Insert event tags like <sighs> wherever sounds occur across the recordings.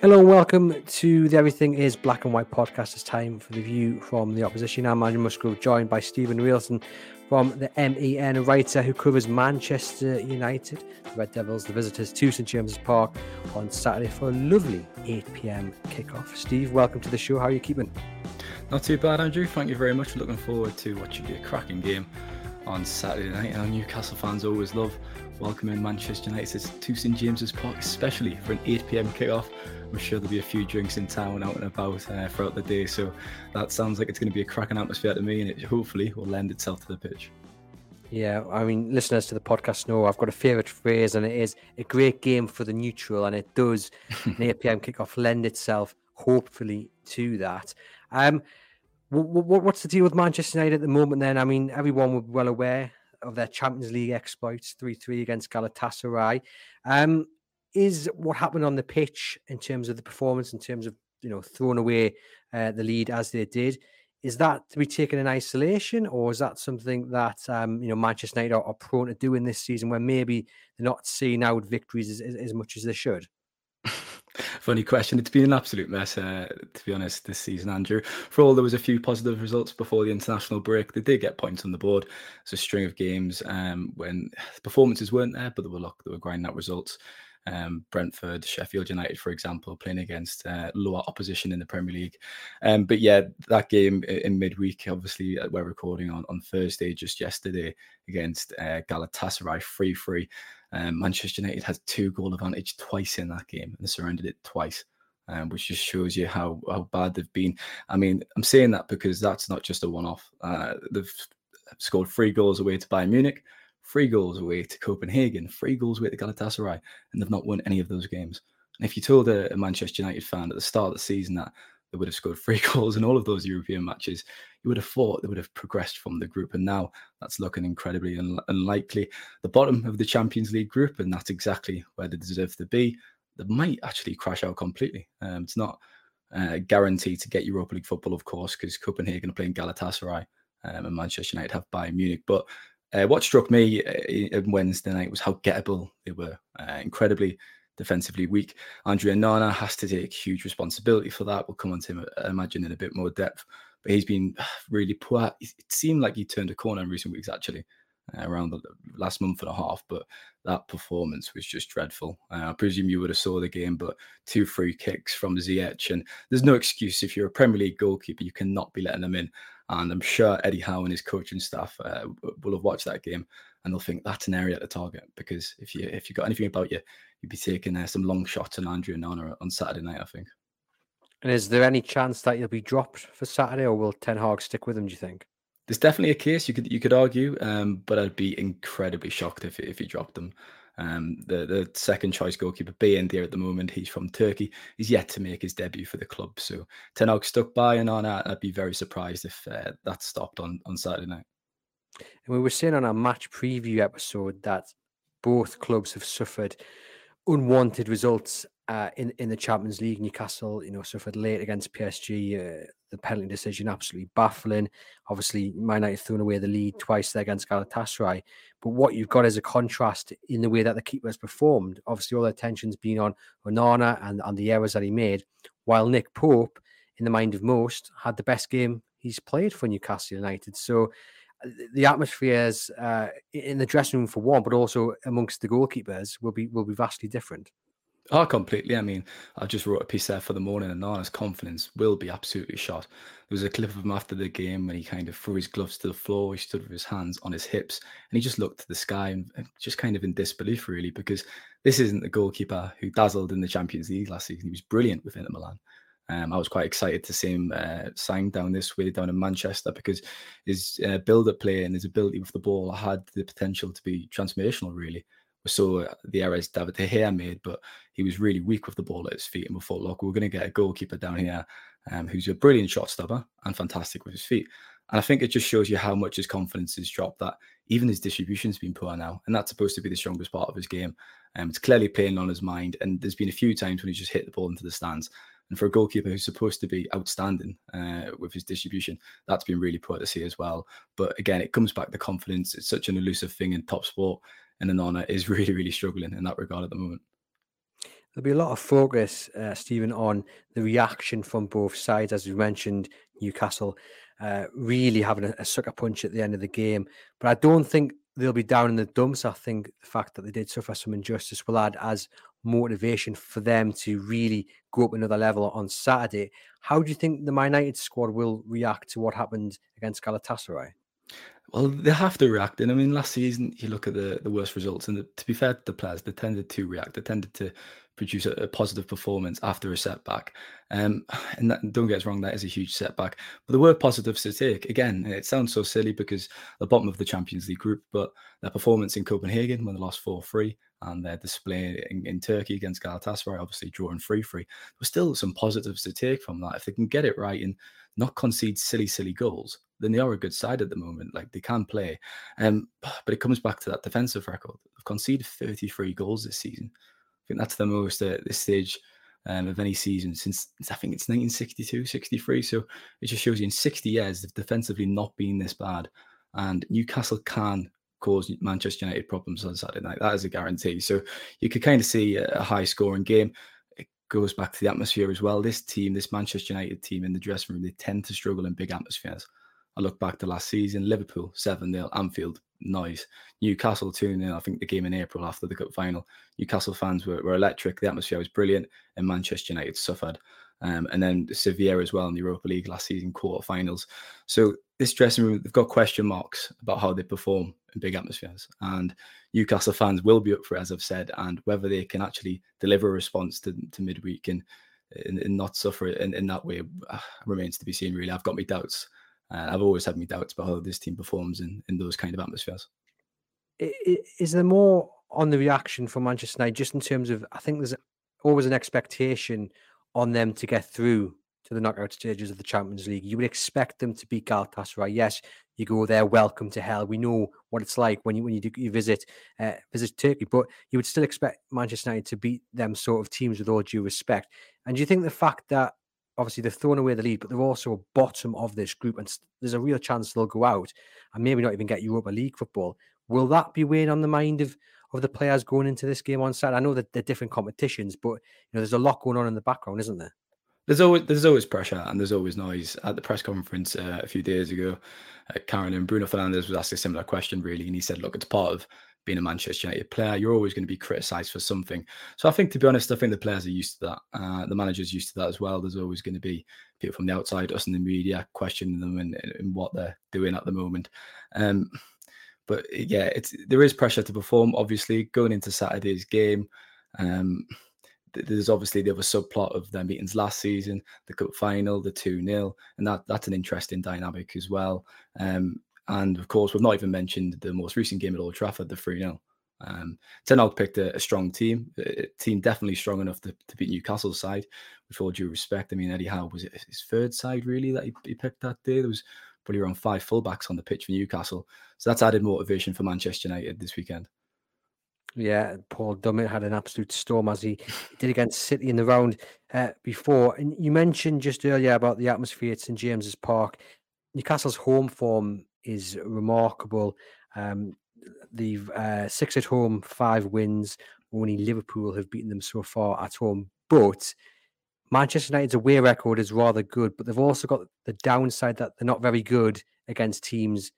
Hello and welcome to the Everything is Black and White podcast. It's time for the view from the opposition. I'm Andrew Musgrove, joined by Steven Railston from the MEN writer who covers Manchester United, the Red Devils, the visitors to St James's Park on Saturday for a lovely 8 pm kickoff. Steve, welcome to the show. How are you keeping? Not too bad, Andrew. Thank you very much. Looking forward to what should be a cracking game on Saturday night. Our Newcastle fans always love welcoming Manchester United to St James's Park, especially for an 8 pm kickoff. I'm sure there'll be a few drinks in town out and about uh, throughout the day. So that sounds like it's going to be a cracking atmosphere to me, and it hopefully will lend itself to the pitch. Yeah, I mean, listeners to the podcast know I've got a favourite phrase, and it is a great game for the neutral, and it does <laughs> an 8 pm kickoff lend itself, hopefully, to that. Um, what's the deal with Manchester United at the moment? Then, I mean, everyone be well aware of their Champions League exploits, three three against Galatasaray. Um, is what happened on the pitch in terms of the performance, in terms of you know throwing away uh, the lead as they did, is that to be taken in isolation, or is that something that um, you know Manchester United are, are, prone to doing this season, where maybe they're not seeing out victories as, as, as much as they should? <laughs> Funny question. It's been an absolute mess, uh, to be honest, this season, Andrew. For all there was a few positive results before the international break, they did get points on the board. It's a string of games um, when <sighs> performances weren't there, but they were luck, they were grinding out results um, Brentford, Sheffield United, for example, playing against uh, lower opposition in the Premier League. Um, but yeah, that game in midweek, obviously, uh, we're recording on, on Thursday, just yesterday, against uh, Galatasaray 3 3. Um, Manchester United had two goal advantage twice in that game and surrendered it twice. Um, which just shows you how, how bad they've been. I mean, I'm saying that because that's not just a one off. Uh, they've scored three goals away to Bayern Munich, three goals away to Copenhagen, three goals away to Galatasaray, and they've not won any of those games. And if you told a, Manchester United fan at the start of the season that they would have scored <laughs> three goals in all of those European matches, you would have thought they would have progressed from the group. And now that's looking incredibly un- unlikely. The bottom of the Champions League group, and that's exactly where they deserve to be. They might actually crash out completely. Um, it's not uh, guaranteed to get Europa League football, of course, because Copenhagen are playing Galatasaray um, and Manchester United have Bayern Munich. But uh, what struck me uh, on Wednesday night was how gettable they were, uh, incredibly defensively weak. André Onana has to take huge responsibility for that. We'll come on to him, I uh, imagine, in a bit more depth. But he's been really poor. It seemed like he turned a corner in recent weeks, actually, uh, around the last month and a half. But that performance was just dreadful. Uh, I presume you would have saw the game, but two free kicks from Ziyech, and there's no excuse if you're a Premier League goalkeeper, you cannot be letting them in. And I'm sure Eddie Howe and his coaching staff uh, will have watched that game and they'll think that's an area to target because if you if you got anything about you, you'd be taking uh, some long shots on André Onana on Saturday night, I think. And is there any chance that you'll be dropped for Saturday, or will Ten Hag stick with him? Do you think? There's definitely a case you could you could argue, um, but I'd be incredibly shocked if if he dropped them. Um, the the second choice goalkeeper, being there at the moment, he's from Turkey. He's yet to make his debut for the club. So Ten stuck by and on. I'd be very surprised if uh, that stopped on, on Saturday night. And we were saying on our match preview episode that both clubs have suffered unwanted results uh, in in the Champions League. Newcastle, you know, suffered late against PSG. Uh, the penalty decision absolutely baffling. Obviously, Man United thrown away the lead twice there against Galatasaray. But what you've got is a contrast in the way that the keeper has performed. Obviously, all the attention's been on Onana and, and the errors that he made, while Nick Pope, in the mind of most, had the best game he's played for Newcastle United. So uh, the atmospheres uh, in the dressing room for one, but also amongst the goalkeepers will be will be vastly different. Oh, completely. I mean, I just wrote a piece there for the morning, Onana's confidence will be absolutely shot. There was a clip of him after the game when he kind of threw his gloves to the floor. He stood with his hands on his hips, and he just looked to the sky and, just kind of in disbelief, really, because this isn't the goalkeeper who dazzled in the Champions League last season. He was brilliant with Inter Milan. Um, I was quite excited to see him uh, sign down this way down in Manchester because his uh, build-up play and his ability with the ball had the potential to be transformational, really we saw the errors David De Gea made, but he was really weak with the ball at his feet. And we thought, look, we're going to get a goalkeeper down here um, who's a brilliant shot stopper and fantastic with his feet. And I think it just shows you how much his confidence has dropped that even his distribution's been poor now. And that's supposed to be the strongest part of his game. Um, it's clearly playing on his mind. And there's been a few times when he's just hit the ball into the stands. And for a goalkeeper who's supposed to be outstanding uh, with his distribution, that's been really poor to see as well. But again, it comes back to confidence. It's such an elusive thing in top sport and Onana is <laughs> really, really struggling in that regard at the moment. There'll be a lot of focus, uh, Steven, on the reaction from both sides. As you mentioned, Newcastle uh, really having a, a, sucker punch at the end of the game. But I don't think they'll be down in the dumps. I think the fact that they did suffer some injustice will add as motivation for them to really go up another level on Saturday. How do you think the Man United squad will react to what happened against Galatasaray? Well, they have to react. And I mean, last season, you look at the, the worst results, and the, to be fair to the players, they tended to react. They tended to produce a, a positive performance after a setback. Um, and that, don't get us wrong, that is a huge setback. But there were positives to take. Again, it sounds so silly because the bottom of the Champions League group, but their performance in Copenhagen when they lost 4 3 and their display in, in Turkey against Galatasaray, obviously drawing 3 3, there's still some positives to take from that. If they can get it right and not concede silly, silly goals, then they are a good side at the moment. Like they can play. Um, but it comes back to that defensive record. They've conceded 33 goals this season. Think that's the most at this stage um, of any season since I think it's 1962, 63. So it just shows you in 60 years they've defensively not been this bad. And Newcastle can cause Manchester United problems on Saturday night. That is a guarantee. So you could kind of see a high scoring game. It goes back to the atmosphere as well. This team, this Manchester United team in the dressing room, they tend to struggle in big atmospheres. I look back to last season, Liverpool 7 0, Anfield, nice. Newcastle 2 0, I think the game in April after the cup final. Newcastle fans were, were electric, the atmosphere was brilliant, and Manchester United suffered. Um, and then Sevilla as well in the Europa League last season, quarterfinals. So this dressing room, they've got question marks about how they perform in big atmospheres. And Newcastle fans will be up for it, as I've said, and whether they can actually deliver a response to, to midweek and, and, and not suffer in, in that way uh, remains to be seen, really. I've got my doubts. Uh, I've always had my doubts about how this team performs in, in those kind of atmospheres. Is there more on the reaction from Manchester United, just in terms of, I think there's always an expectation on them to get through to the knockout stages of the Champions League. You would expect them to beat Galatasaray. Yes, you go there, welcome to hell. We know what it's like when you when you, do, you visit uh, visit Turkey, but you would still expect Manchester United to beat them sort of teams with all due respect. And do you think the fact that obviously they've thrown away the lead, but they're also bottom of this group, and there's a real chance they'll go out and maybe not even get Europa League football. Will that be weighing on the mind of of the players going into this game on Saturday? I know that they're different competitions, but you know there's a lot going on in the background, isn't there? There's always there's always pressure and there's always noise. At the press conference uh, a few days ago, uh, Karen and Bruno Fernandes was asked a similar question, really, and he said, "Look, it's part of being a Manchester United player, you're always going to be criticised for something. So I think, to be honest, I think the players are used to that. Uh, the managers used to that as well. There's always going to be people from the outside, us in the media, questioning them and, and what they're doing at the moment. Um, but yeah, it's there is pressure to perform. Obviously, going into Saturday's game. Um, there's obviously the other subplot of their meetings last season, the cup final, the 2 0, and that that's an interesting dynamic as well. Um, and of course, we've not even mentioned the most recent game at Old Trafford, the 3 0. Um, Ten Hag picked a, a, strong team, a team definitely strong enough to, to beat Newcastle's side, with all due respect. I mean, Eddie Howe was his third side really that he, he picked that day. There was probably around five fullbacks on the pitch for Newcastle. So that's added motivation for Manchester United this weekend. Yeah, Paul Dummett had an absolute storm as he did against City in the round uh, before. And you mentioned just earlier about the atmosphere at St James's Park. Newcastle's home form is remarkable. Um, the uh, six at home, five wins. Only Liverpool have beaten them so far at home. But Manchester United's away record is rather good, but they've also got the downside that they're not very good against teams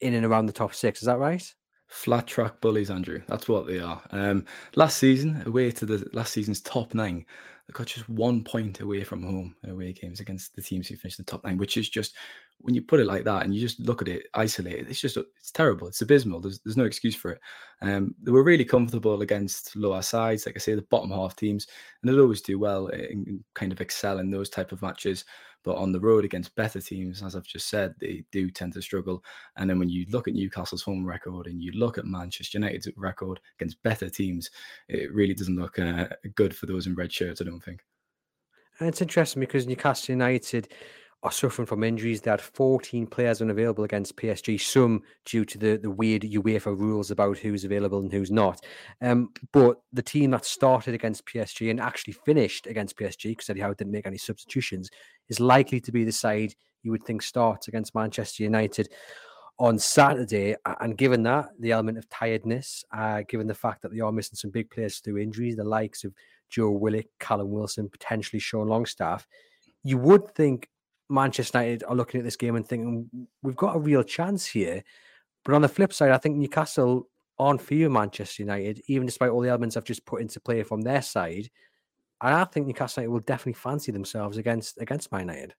in and around the top six. Is that right? Flat track bullies, Andrew. That's what they are. Um, last season, away to the last season's top nine, they got just one point away from home in away games against the teams who finished the top nine, which is just when you put it like that and you just look at it isolated, it's just it's terrible. It's abysmal. There's there's no excuse for it. Um, they were really comfortable against lower sides, like I say, the bottom half teams, and they always do well and kind of excel in those type of matches. But on the road against better teams, as I've just said, they do tend to struggle. And then when you look at Newcastle's home record and you look at Manchester United's record against better teams, it really doesn't look uh, good for those in red shirts. I don't think. And it's interesting because Newcastle United are suffering from injuries. They had 14 players unavailable against PSG, some due to the, the weird UEFA rules about who's available and who's not. Um, but the team that started against PSG and actually finished against PSG, because Eddie Howe didn't make any substitutions, is likely to be the side you would think starts against Manchester United on Saturday. And given that, the element of tiredness, uh, given the fact that they are missing some big players through injuries, the likes of Joe Willock, Callum Wilson, potentially Sean Longstaff, you would think Manchester United are looking at this game and thinking we've got a real chance here. But on the flip side, I think Newcastle aren't for you, Manchester United, even despite all the elements I've just put into play from their side. And I think Newcastle United will definitely fancy themselves against against Man United.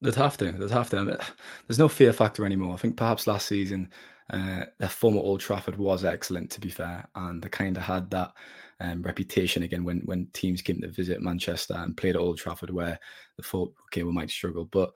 They'd have to. They'd have to. there's no fear factor anymore. I think perhaps last season uh, their former Old Trafford was excellent, to be fair, and they kind of had that um, reputation again when when teams came to visit Manchester and played at Old Trafford, where they thought, okay, we might struggle. But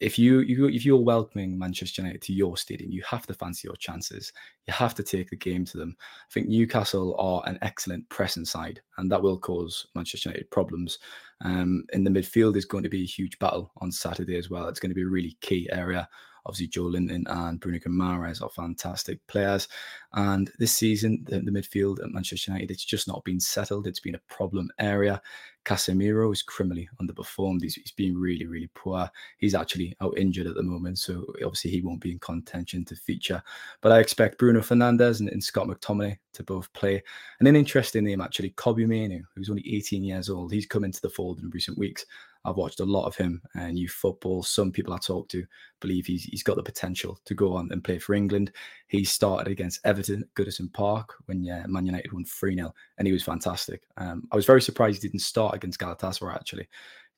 if you, you if you're welcoming Manchester United to your stadium, you have to fancy your chances. You have to take the game to them. I think Newcastle are an excellent pressing side, and that will cause Manchester United problems. Um, in the midfield is going to be a huge battle on Saturday as well. It's going to be a really key area Obviously, Joelinton and Bruno Guimaraes are fantastic players. And this season, the, the, midfield at Manchester United, it's just not been settled. It's been a problem area. Casemiro is criminally underperformed. He's, he's been really, really poor. He's actually out injured at the moment, so obviously he won't be in contention to feature. But I expect Bruno Fernandes and, and Scott McTominay to both play. And an interesting name, actually, Mainoo, who's only 18 years old. He's come into the fold in recent weeks. I've watched a lot of him and youth football. Some people I talk to believe he's, he's got the potential to go on and play for England. He started against Everton Goodison Park when yeah, Man United won 3 0, and he was fantastic. Um, I was very surprised he didn't start against Galatasaray, actually.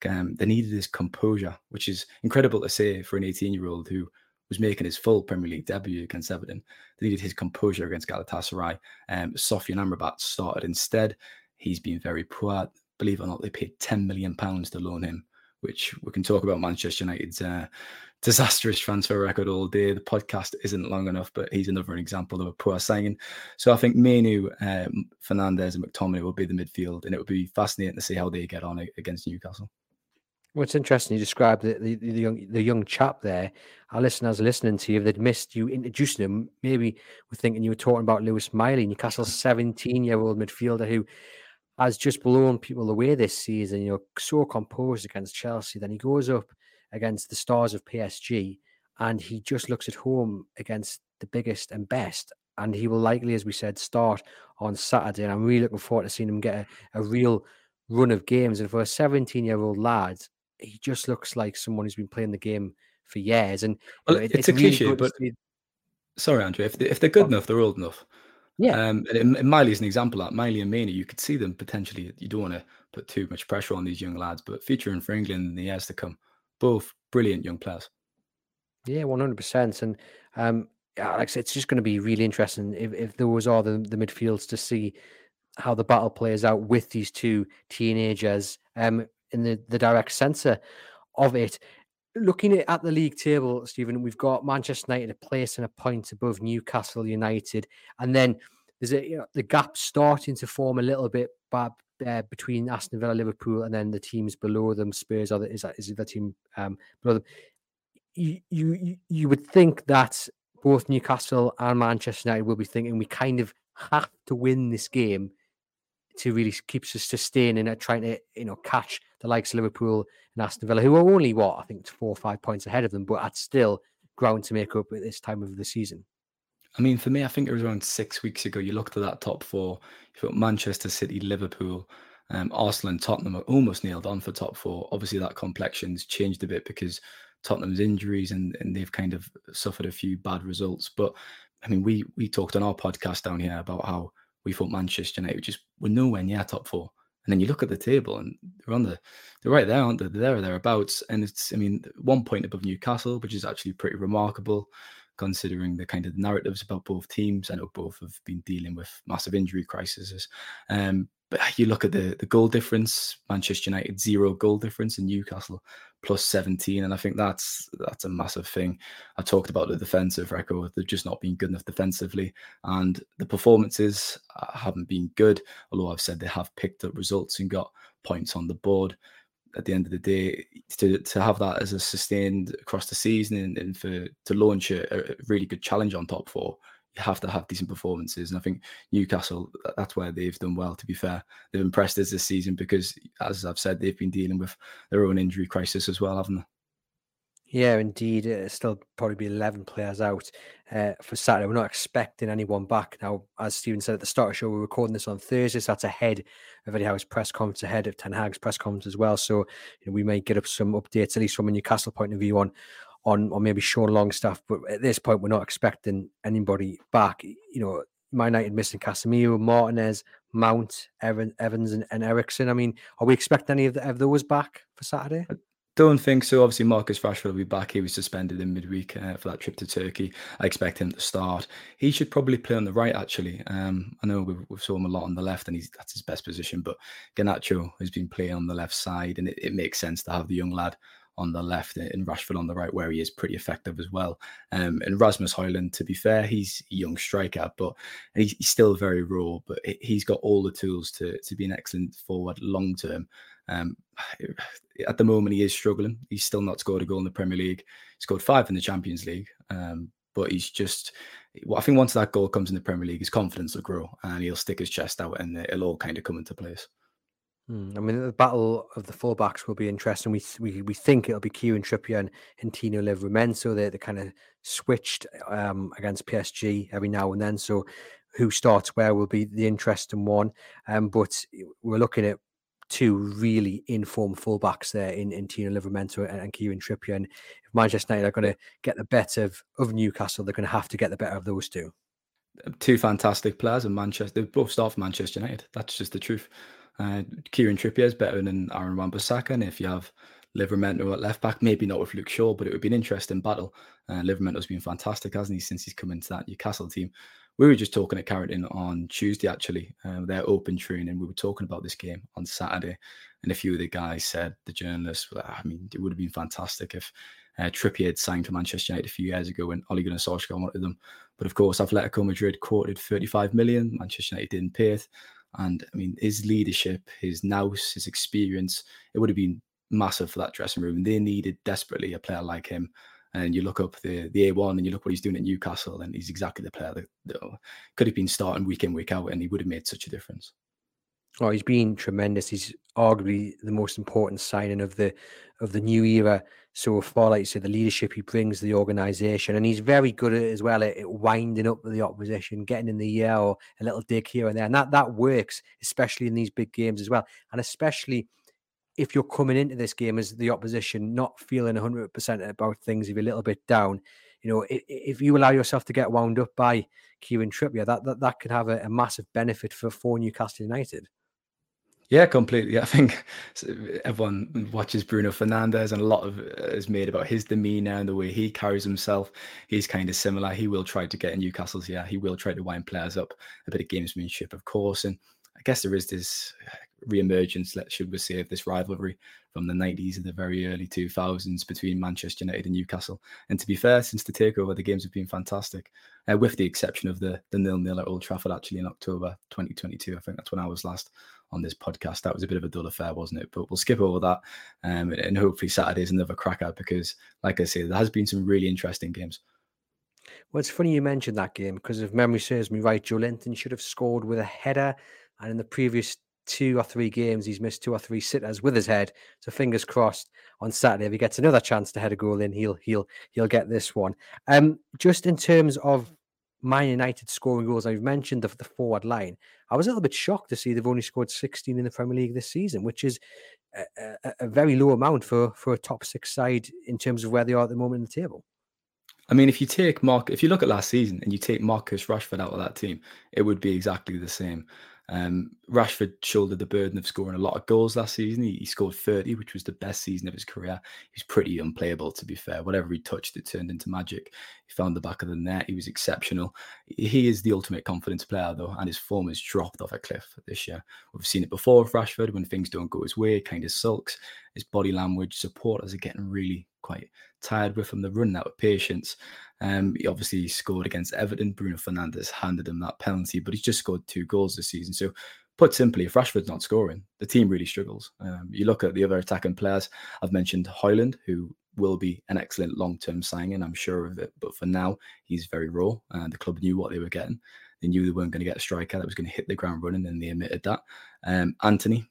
Um, they needed his composure, which is incredible to say for an 18 year old who was making his full Premier League debut against Everton. They needed his composure against Galatasaray. Um, Sofyan Amrabat started instead. He's been very poor believe it or not, they paid 10 million pounds to loan him, which we can talk about Manchester United's uh, disastrous transfer record all day. The podcast isn't long enough, but he's another example of a poor signing. So I think Mainoo, um, Fernandes, and McTominay will be the midfield, and it would be fascinating to see how they get on against Newcastle. What's interesting, you described the, the, the, young the young chap there. Our listeners listening to you, if they'd missed you introducing him, maybe we're thinking you were talking about Lewis Miley, Newcastle's 17 year old midfielder who has just blown people away this season. You know, so composed against Chelsea. Then he goes up against the stars of PSG, and he just looks at home against the biggest and best. And he will likely, as we said, start on Saturday. And I'm really looking forward to seeing him get a, a real run of games. And for a 17 year old lad, he just looks like someone who's been playing the game for years. And well, know, it, it's, it's, a really cliche, but sorry, Andrew, if, they, if they're good oh. enough, they're old enough. Yeah. Um, and, and Miley's an example of that. Miley and Mainoo, you could see them potentially. You don't want to put too much pressure on these young lads, but featuring for England in the years to come, both brilliant young players. Yeah, one hundred percent. And um, like I said, it's just going to be really interesting if, if those are the, the midfields to see how the battle plays out with these two teenagers um, in the, the direct centre of it looking at the league table, Steven, we've got Manchester United a place and a point above Newcastle United, and then there's a you know, the gap starting to form a little bit by, uh, between Aston Villa, Liverpool, and then the teams below them. Spurs are the, is that is the team um, below them. You, you you would think that both Newcastle and Manchester United will be thinking we kind of have to win this game to really keep us sustaining and trying to you know catch the likes of Liverpool and Aston Villa, who are only what I think four or five points ahead of them, but at still ground to make up at this time of the season. I mean, for me, I think it was around six weeks ago. You looked at that top four. You've got Manchester City, Liverpool, um, Arsenal, and Tottenham are almost nailed on for top four. Obviously, that complexion's changed a bit because Tottenham's injuries and, and they've kind of suffered a few bad results. But I mean, we we talked on our podcast down here about how we thought Manchester United just were nowhere near top four. And then you look at the table and they're on the they're right there, aren't they? They're there or thereabouts. And it's I mean, one point above Newcastle, which is actually pretty remarkable considering the kind of narratives about both teams. I know both have been dealing with massive injury crises. Um, but you look at the the goal difference, Manchester United zero goal difference and Newcastle plus 17 and I think that's that's a massive thing. I talked about the defensive record they've just not been good enough defensively and the performances uh, haven't been good although I've said they have picked up results and got points on the board at the end of the day to to have that as a sustained across the season and, and for to launch a, a really good challenge on top four you have to have decent performances. And I think Newcastle, that's where they've done well, to be fair. They've impressed us this season because, as I've said, they've been dealing with their own injury crisis as well, haven't they? Yeah, indeed. It'll still probably be 11 players out uh, for Saturday. We're not expecting anyone back. Now, as Steven said at the start of the show, we're recording this on Thursday, so that's ahead of Eddie Howe's press conference, ahead of Ten Hag's press conference as well. So you know, we may get up some updates, at least from a Newcastle point of view, on on or maybe Sean Longstaff. But at this point, we're not expecting anybody back. You know, my United missing Casemiro, Martinez, Mount, Evan, Evans, and, and Eriksen. I mean, are we expecting any of, the, of those back for Saturday? Don't think so. Obviously, Marcus Rashford will be back. He was suspended in midweek uh, for that trip to Turkey. I expect him to start. He should probably play on the right, actually. Um, I know we've, we've, saw him a lot on the left, and he's that's his best position. But Garnacho has been playing on the left side, and it, it makes sense to have the young lad on the left and Rashford on the right, where he is pretty effective as well. Um, and Rasmus Højlund, to be fair, he's a young striker, but he's, he's still very raw. But he's got all the tools to to be an excellent forward long term. Um, <sighs> at the moment, he is struggling. He's still not scored a goal in the Premier League. He scored five in the Champions League, um, but he's just. Well, I think once that goal comes in the Premier League, his confidence will grow and he'll stick his chest out, and it'll all kind of come into place. Hmm, I mean, the battle of the fullbacks will be interesting. We we we think it'll be Kieran Trippier and, and Tino Livramento. They they kind of switched um, against PSG every now and then. So who starts where will be the interesting one. Um, but we're looking at two really informed fullbacks there in, in Tino Livramento and, and Kieran Trippier. And if Manchester United are going to get the better of, of Newcastle, they're going to have to get the better of those two. Two fantastic players in Manchester. They both start for Manchester United. That's just the truth. Uh, Kieran Trippier is better than Aaron Wan-Bissaka, and if you have Livramento at left back, maybe not with Luke Shaw, but it would be an interesting battle. Uh, Livramento's been fantastic, hasn't he, since he's come into that Newcastle team? We were just talking at Carrington on Tuesday, actually, uh, their open training. We were talking about this game on Saturday, and a few of the guys said, the journalists, I mean, it would have been fantastic if uh, Trippier had signed for Manchester United a few years ago when Ole Gunnar Solskjaer wanted them. But of course, Atletico Madrid quoted 35 million. Manchester United didn't pay it. And I mean, his leadership, his nous, his experience, it would have been massive for that dressing room. They needed desperately a player like him and you look up the the A1 and you look what he's doing at Newcastle, and he's exactly the player that, that, could have been starting week in week out, and he would have made such a difference. Oh, he's been tremendous. He's arguably the most important signing of the of the new era so far. Like you said, the leadership he brings to the organisation, and he's very good at as well at, at winding up the opposition, getting in the air or a little dig here and there, and that that works, especially in these big games as well, and especially if you're coming into this game as the opposition not feeling 100% about things, if you're a little bit down, you know, if, if you allow yourself to get wound up by Kieran Trippier, that that, that could have a, a massive benefit for, for Newcastle United. Yeah, completely. <laughs> I think everyone watches Bruno Fernandes, and a lot of uh, is made about his demeanor and the way he carries himself. He's kind of similar. He will try to get in Newcastle's. Yeah, he will try to wind players up. A bit of gamesmanship, of course, and I guess there is this re-emergence, let should we say, of this rivalry from the 90s and the very early 2000s between Manchester United and Newcastle. And to be fair, since the takeover, the games have been fantastic, uh, with the exception of the the nil nil at Old Trafford actually in October 2022. I think that's when I was last on this podcast. That was a bit of a dull affair, wasn't it? But we'll skip over that, um, and hopefully Saturday's another cracker because, like I say, there has been some really interesting games. Well, it's funny you mentioned that game because if memory serves me right, Joelinton should have scored with a header, and in the previous two or three games, he's missed two or three sitters with his head. So fingers crossed on Saturday, if he gets another chance to head a goal in, he'll he'll he'll get this one. Um, just in terms of Man United scoring goals, I've mentioned the, the forward line. I was a little bit shocked to see they've only scored 16 in the Premier League this season, which is a, a, a very low amount for for a top six side in terms of where they are at the moment in the table. I mean, if you take Mark, if you look at last season and you take Marcus Rashford out of that team, it would be exactly the same. Um, Rashford shouldered the burden of scoring a lot of goals last season. He, he, scored 30, which was the best season of his career. He was pretty unplayable, to be fair. Whatever he touched, it turned into magic. He found the back of the net. He was exceptional. He is the ultimate confidence player, though, and his form has dropped off a cliff this year. We've seen it before with Rashford. When things don't go his way, kind of sulks. His body language, supporters are getting really quite tired with him. They're running out of patience. Um, he obviously scored against Everton. Bruno Fernandes handed him that penalty, but he's just scored two goals this season. So, put simply, if Rashford's not scoring, the team really struggles. Um, you look at the other attacking players. I've mentioned Højlund, who will be an excellent long-term signing. I'm sure of it. But for now, he's very raw. And the club knew what they were getting. They knew they weren't going to get a striker that was going to hit the ground running, and they admitted that. Um, Antony,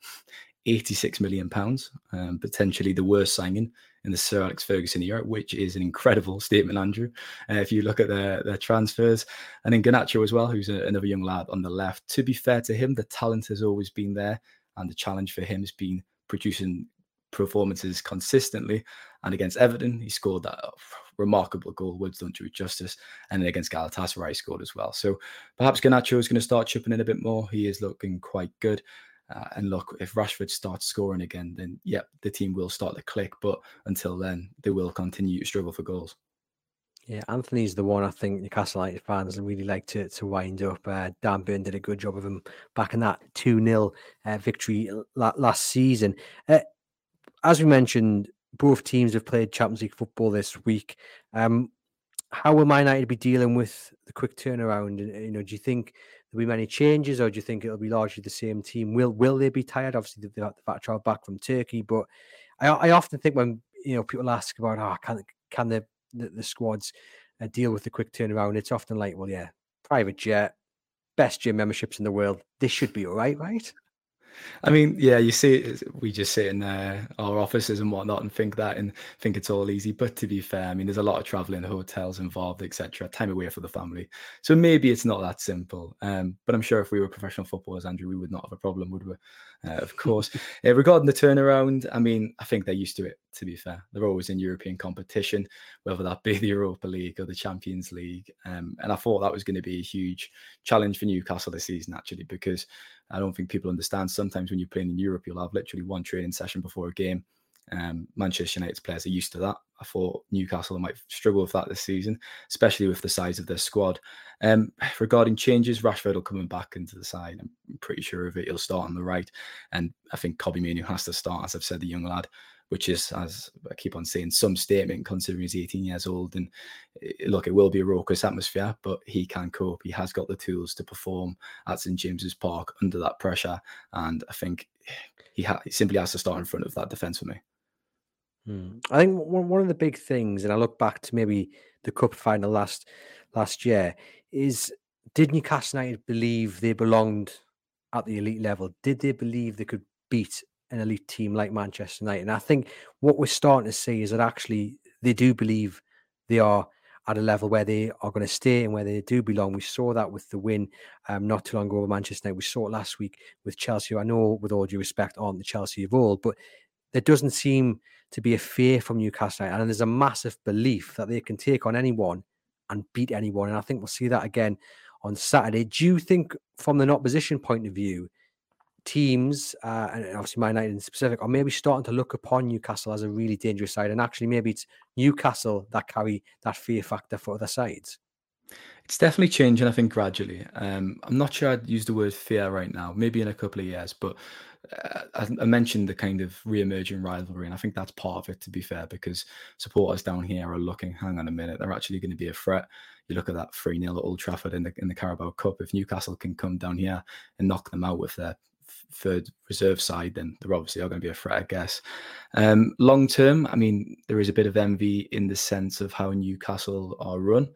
86 million pounds, um, potentially the worst signing in the Sir Alex Ferguson era, which is an incredible <laughs> statement, Andrew. Uh, if you look at their, their transfers, and then Garnacho as well, who's a, another young lad on the left. To be fair to him, the talent has always been there, and the challenge for him has been producing performances consistently. And against Everton, he scored that remarkable goal. Words don't do it justice. And then against Galatasaray, he scored as well. So perhaps Garnacho is going to start chipping in a bit more. He is looking quite good. Uh, and look, if Rashford starts scoring again, then yep, the team will start to click. But until then, they will continue to struggle for goals. Yeah, Antony's the one I think Newcastle United fans really like to to wind up. Uh, Dan Burn did a good job of him back in that 2 0 uh, victory last season. Uh, as we mentioned, both teams have played Champions League football this week. Um, how will Man United be dealing with the quick turnaround? You know, do you think there'll be many changes, or do you think it'll be largely the same team? Will Will they be tired? Obviously, they've got the travel back from Turkey, but I, I often think when you know people ask about, oh, can can the the, the squads uh, deal with the quick turnaround? It's often like, well, yeah, private jet, best gym memberships in the world. This should be all right, right? I mean, yeah, you see, we just sit in uh, our offices and whatnot and think that and think it's all easy. But to be fair, I mean, there's a lot of traveling, hotels involved, etc. Time away for the family, so maybe it's not that simple. Um, but I'm sure if we were professional footballers, Andrew, we would not have a problem, would we? Uh, of <laughs> course. uh, regarding the turnaround, I mean, I think they're used to it. To be fair, they're always in European competition, whether that be the Europa League or the Champions League. Um, and I thought that was going to be a huge challenge for Newcastle this season, actually, because I don't think people understand. Sometimes when you're playing in Europe, you'll have literally one training session before a game. Um, Manchester United's players are used to that. I thought Newcastle might struggle with that this season, especially with the size of their squad. Um, regarding changes, Rashford will coming back into the side. I'm pretty sure of it. He'll start on the right, and I think Kobbie Mainoo has to start, as I've said, the young lad which is, as I keep on saying, some statement considering he's 18 years old. And eh, look, it will be a raucous atmosphere, but he can cope. He has got the tools to perform at St James's Park under that pressure. And I think he, ha- he simply has to start in front of that defence for me. Hmm. I think one of the big things, and I look back to maybe the cup final last last year, is did Newcastle United believe they belonged at the elite level? Did they believe they could beat an elite team like Manchester United. And I think what we're starting to see is that actually they do believe they are at a level where they are going to stay and where they do belong. We saw that with the win um, not too long ago over Manchester United. We saw it last week with Chelsea. I know, with all due respect, aren't the Chelsea of old, but there doesn't seem to be a fear from Newcastle United. And there's a massive belief that they can take on anyone and beat anyone. And I think we'll see that again on Saturday. Do you think, from an opposition point of view, teams, uh, and obviously Man United in specific, are maybe starting to look upon Newcastle as a really dangerous side. And actually, maybe it's Newcastle that carry that fear factor for other sides. It's definitely changing, I think, gradually. Um, I'm not sure I'd use the word fear right now, maybe in a couple of years, but uh, I, mentioned the kind of re-emerging rivalry, and I think that's part of it, to be fair, because supporters down here are looking, hang on a minute, they're actually going to be a threat. You look at that 3 0 at Old Trafford in the, in the Carabao Cup. If Newcastle can come down here and knock them out with their third reserve side, then they're obviously are going to be a threat, I guess. Um, long term, I mean, there is a bit of envy in the sense of how Newcastle are run.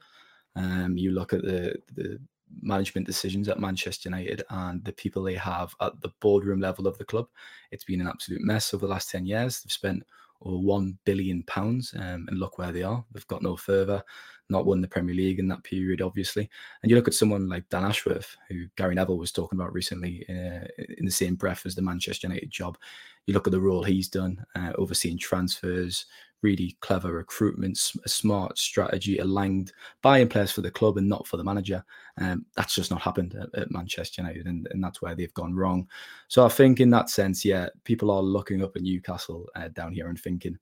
Um, you look at the the management decisions at Manchester United and the people they have at the boardroom level of the club. It's been an absolute mess over the last 10 years. They've spent over 1 billion pounds um, and look where they are. They've got no further not won the Premier League in that period, obviously. And you look at someone like Dan Ashworth, who Gary Neville was talking about recently uh, in the same breath as the Manchester United job. You look at the role he's done, uh, overseeing transfers, really clever recruitment, a smart strategy aligned buying players for the club and not for the manager. Um, that's just not happened at, at Manchester United, and, and, that's where they've gone wrong. So I think in that sense, yeah, people are looking up at Newcastle uh, down here and thinking,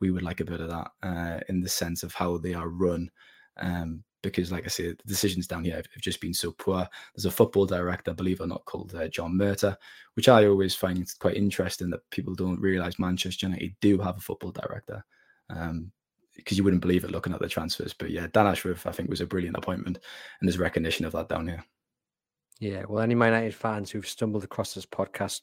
we would like a bit of that uh, in the sense of how they are run. Um, because, like I said, the decisions down here have, just been so poor. There's a football director, believe it or not, called uh, John Murtough, which I always find quite interesting that people don't realize Manchester United do have a football director. Um, because you wouldn't believe it looking at the transfers. But yeah, Dan Ashworth, I think, was a brilliant appointment, and there's recognition of that down here. Yeah, well, any Man United fans who've stumbled across this podcast,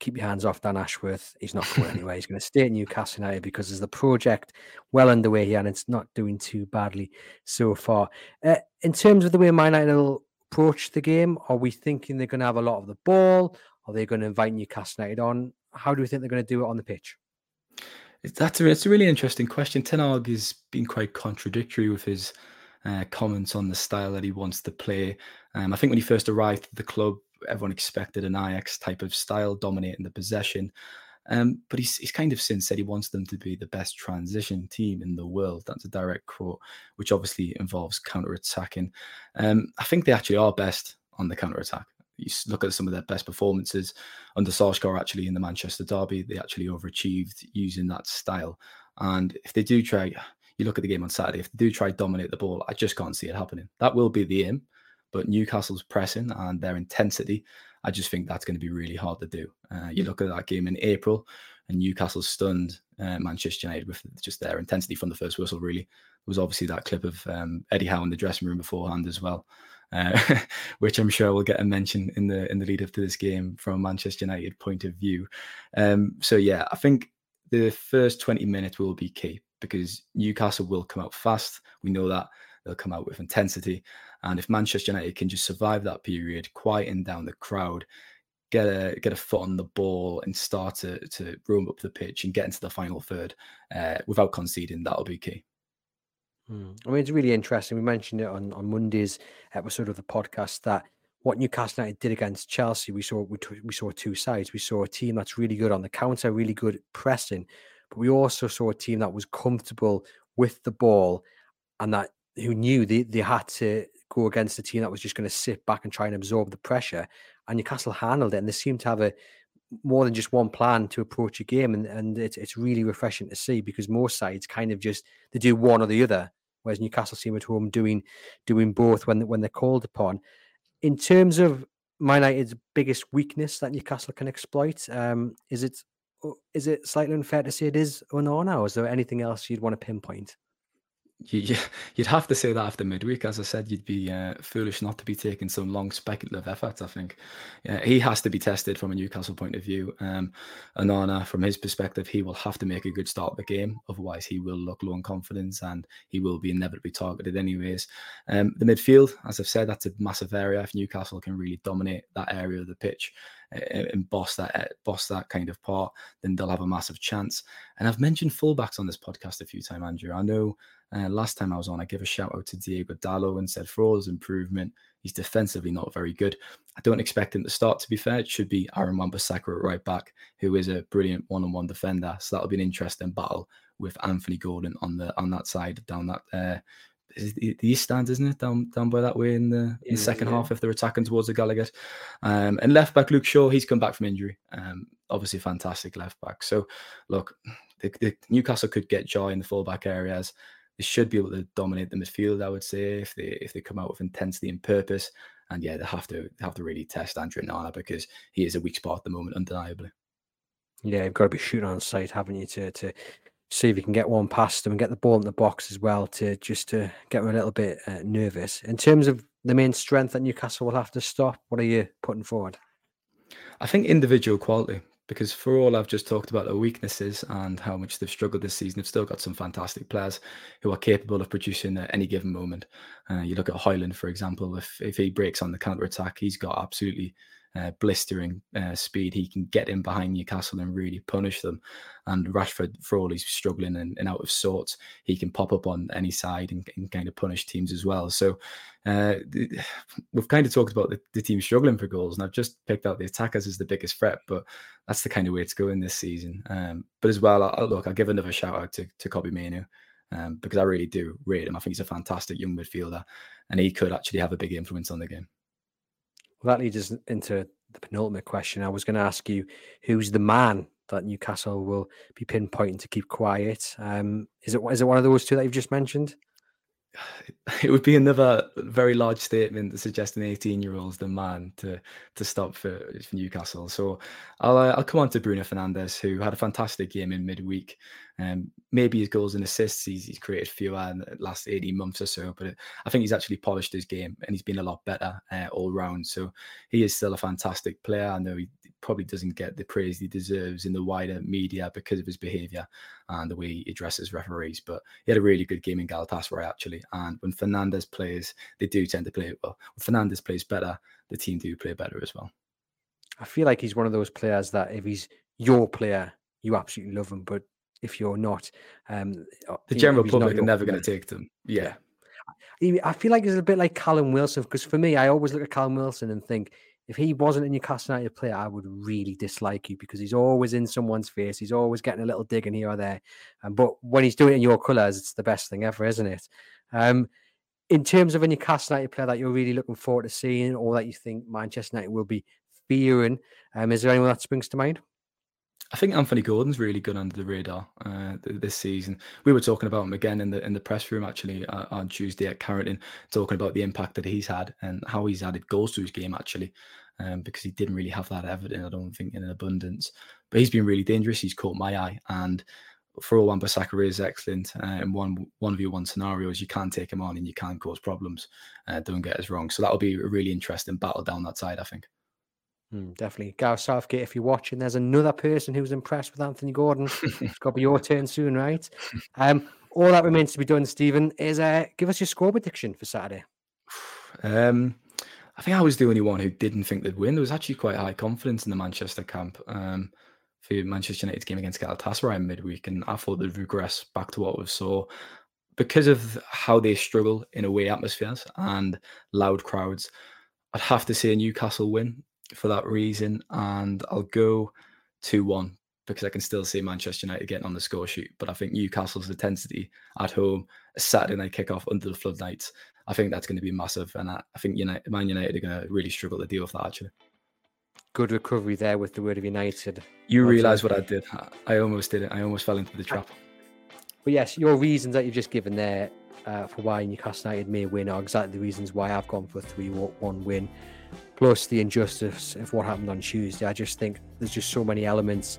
keep your hands off Dan Ashworth. He's not going anywhere. He's going to stay at Newcastle United because there's the project well underway here and it's not doing too badly so far. Uh, in terms of the way Man United will approach the game, are we thinking they're going to have a lot of the ball? Are they going to invite Newcastle United on? How do we think they're going to do it on the pitch? That's a, it's a really interesting question. Ten Hag has been quite contradictory with his uh, comments on the style that he wants to play. Um, I think when he first arrived at the club, everyone expected an Ajax type of style, dominating the possession. Um, but he's, he's kind of since said he wants them to be the best transition team in the world. That's a direct quote, which obviously involves counter attacking. Um, I think they actually are best on the counter attack. You look at some of their best performances under Solskjaer, actually in the Manchester Derby, they actually overachieved using that style. And if they do try, you look at the game on Saturday, if they do try dominate the ball, I just can't see it happening. That will be the aim, but Newcastle's pressing and their intensity, I just think that's going to be really hard to do. Uh, you look at that game in April, and Newcastle stunned uh, Manchester United with just their intensity from the first whistle. Really, there was obviously that clip of um, Eddie Howe in the dressing room beforehand as well, uh, <laughs> which I'm sure will get a mention in the in the lead up to this game from a Manchester United point of view. Um, so yeah, I think the first 20 minutes will be key because Newcastle will come out fast. We know that they'll come out with intensity. And if Manchester United can just survive that period, quieten down the crowd, get a get a foot on the ball, and start to to roam up the pitch and get into the final third uh, without conceding, that'll be key. Hmm. I mean, it's really interesting. We mentioned it on on Monday's episode of the podcast that what Newcastle United did against Chelsea, we saw we, we saw two sides. We saw a team that's really good on the counter, really good pressing, but we also saw a team that was comfortable with the ball and that who knew they, they had to go against a team that was just going to sit back and try and absorb the pressure. And Newcastle handled it, and they seemed to have a more than just one plan to approach a game, and and it's it's really refreshing to see because most sides kind of just they do one or the other, whereas Newcastle seem at home doing doing both when when they're called upon. In terms of Man United's biggest weakness that Newcastle can exploit, um, is it is it slightly unfair to say it is Onana, or is there anything else you'd want to pinpoint? You, would <laughs> have to say that after midweek. As I said, you'd be uh, foolish not to be taking some long speculative efforts. I think he has to be tested from a Newcastle point of view. Um, Onana, from his perspective, he will have to make a good start of the game. Otherwise, he will look low in confidence and he will be inevitably targeted anyways. Um, the midfield, as I've said, that's a massive area. If Newcastle can really dominate that area of the pitch, and boss that uh, boss that kind of part, then they'll have a massive chance. And I've mentioned fullbacks on this podcast a few times, Andrew. I know uh, last time I was on, I gave a shout out to Diego Dalot and said for all his improvement, he's defensively not very good. I don't expect him to start. To be fair, it should be Aaron Wan-Bissaka at right back, who is a brilliant one-on-one defender. So that'll be an interesting battle with Anthony Gordon on the on that side down that uh, the, east Stand, isn't it? Down down by that way in the, in the second yeah. half if they're attacking towards the Gallowgate. Um, and left back Luke Shaw, he's come back from injury. Um, obviously fantastic left back. So look, the, the Newcastle could get joy in the fullback areas. They should be able to dominate the midfield, I would say, if they if they come out with intensity and purpose. And yeah, they have to they have to really test André Onana because he is a weak spot at the moment, undeniably. Yeah, you've got to be shooting on sight, haven't you, to to see if you can get one past them and get the ball in the box as well to just to get them a little bit uh, nervous. In terms of the main strength that Newcastle will have to stop, what are you putting forward? I think individual quality, because for all I've just talked about their weaknesses and how much they've struggled this season, they've still got some fantastic players who are capable of producing at any given moment. Uh, you look at Hojlund, for example, if, if he breaks on the counter attack, he's got absolutely uh, blistering uh, speed. He can get in behind Newcastle and really punish them. And Rashford, for all he's struggling and, and out of sorts, he can pop up on any side and, and kind of punish teams as well. So uh, <sighs> we've kind of talked about the, the, team struggling for goals, and I've just picked out the attackers as the biggest threat. But that's the kind of way it's going this season. Um, but as well, I'll, look, I'll give another shout out to, to Kobbie Mainoo. Um, because I really do rate him. I think he's a fantastic young midfielder, and he could actually have a big influence on the game. Well, that leads us into the penultimate question. I was going to ask you who's the man that Newcastle will be pinpointing to keep quiet. Um, is it is it one of those two that you've just mentioned? <sighs> It would be another very large statement to suggest an 18 year old's the man to to stop for, for Newcastle. So I'll uh, I'll come on to Bruno Fernandes, who had a fantastic game in midweek. Um, maybe his goals and assists he's, he's created fewer in the last 18 months or so, but I think he's actually polished his game and he's been a lot better uh, all round. So he is still a fantastic player. I know he probably doesn't get the praise he deserves in the wider media because of his behaviour and the way he addresses referees. But he had a really good game in Galatasaray actually. And when Fernandes plays, they do tend to play well. When Fernandes plays better, the team do play better as well. I feel like he's one of those players that if he's your player, you absolutely love him. But if you're not. Um, uh, the general public are never going to take them. Yeah. I feel like it's a bit like Callum Wilson because for me, I always look at Callum Wilson and think if he wasn't a Newcastle United player, I would really dislike you because he's always in someone's face. He's always getting a little dig in here or there. Um, but when he's doing it in your colours, it's the best thing ever, isn't it? Um, in terms of a Newcastle United player that you're really looking forward to seeing or that you think Manchester United will be fearing, um, is there anyone that springs to mind? I think Anthony Gordon's really good under the radar uh, this season. We were talking about him again in the in the press room actually uh, on Tuesday at Carrington, talking about the impact that he's had and how he's added goals to his game actually, um, because he didn't really have that evidence. I don't think in an abundance, but he's been really dangerous. He's caught my eye, and for all Wan-Bissaka is excellent uh, in one one v one scenarios. You can take him on and you can cause problems. Uh, don't get us wrong. So that'll be a really interesting battle down that side, I think. Mm, definitely. Gareth Southgate, if you're watching, there's another person who's impressed with Anthony Gordon. <laughs> it's got to be your turn soon, right? Um, all that remains to be done, Steven, is uh, give us your score prediction for Saturday. <sighs> Um, I think I was the only one who didn't think they'd win. There was actually quite high confidence in the Manchester camp um, for Manchester United's game against Galatasaray midweek, and I thought they'd regress back to what we saw because of how they struggle in away atmospheres and loud crowds. I'd have to say a Newcastle win for that reason, and I'll go two one because I can still see Manchester United getting on the score sheet. But I think Newcastle's intensity at home, a Saturday night kickoff under the floodlights, I think that's going to be massive, and I, I think United, Man United are going to really struggle to deal with that actually. Good recovery there with the word of United. You realise what I did? I almost did it. I almost fell into the trap. But yes, your reasons that you've just given there uh, for why Newcastle United may win are exactly the reasons why I've gone for a 3 1 win plus the injustice of what happened on Tuesday. I just think there's just so many elements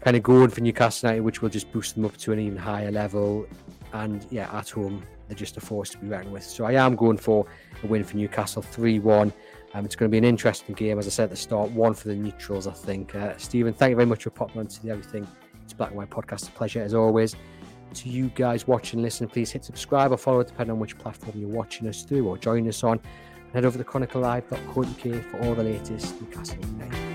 kind of going for Newcastle United, which will just boost them up to an even higher level. And yeah, at home, they're just a force to be reckoned with. So I am going for a win for Newcastle 3 1. Um, it's going to be an interesting game, as I said at the start. One for the neutrals, I think. Uh, Steven, thank you very much for popping on to the Everything It's Black and White podcast. A pleasure, as always. To you guys watching, listen, please hit subscribe or follow, depending on which platform you're watching us through or join us on. Head over to chroniclelive.co.uk for all the latest Newcastle United.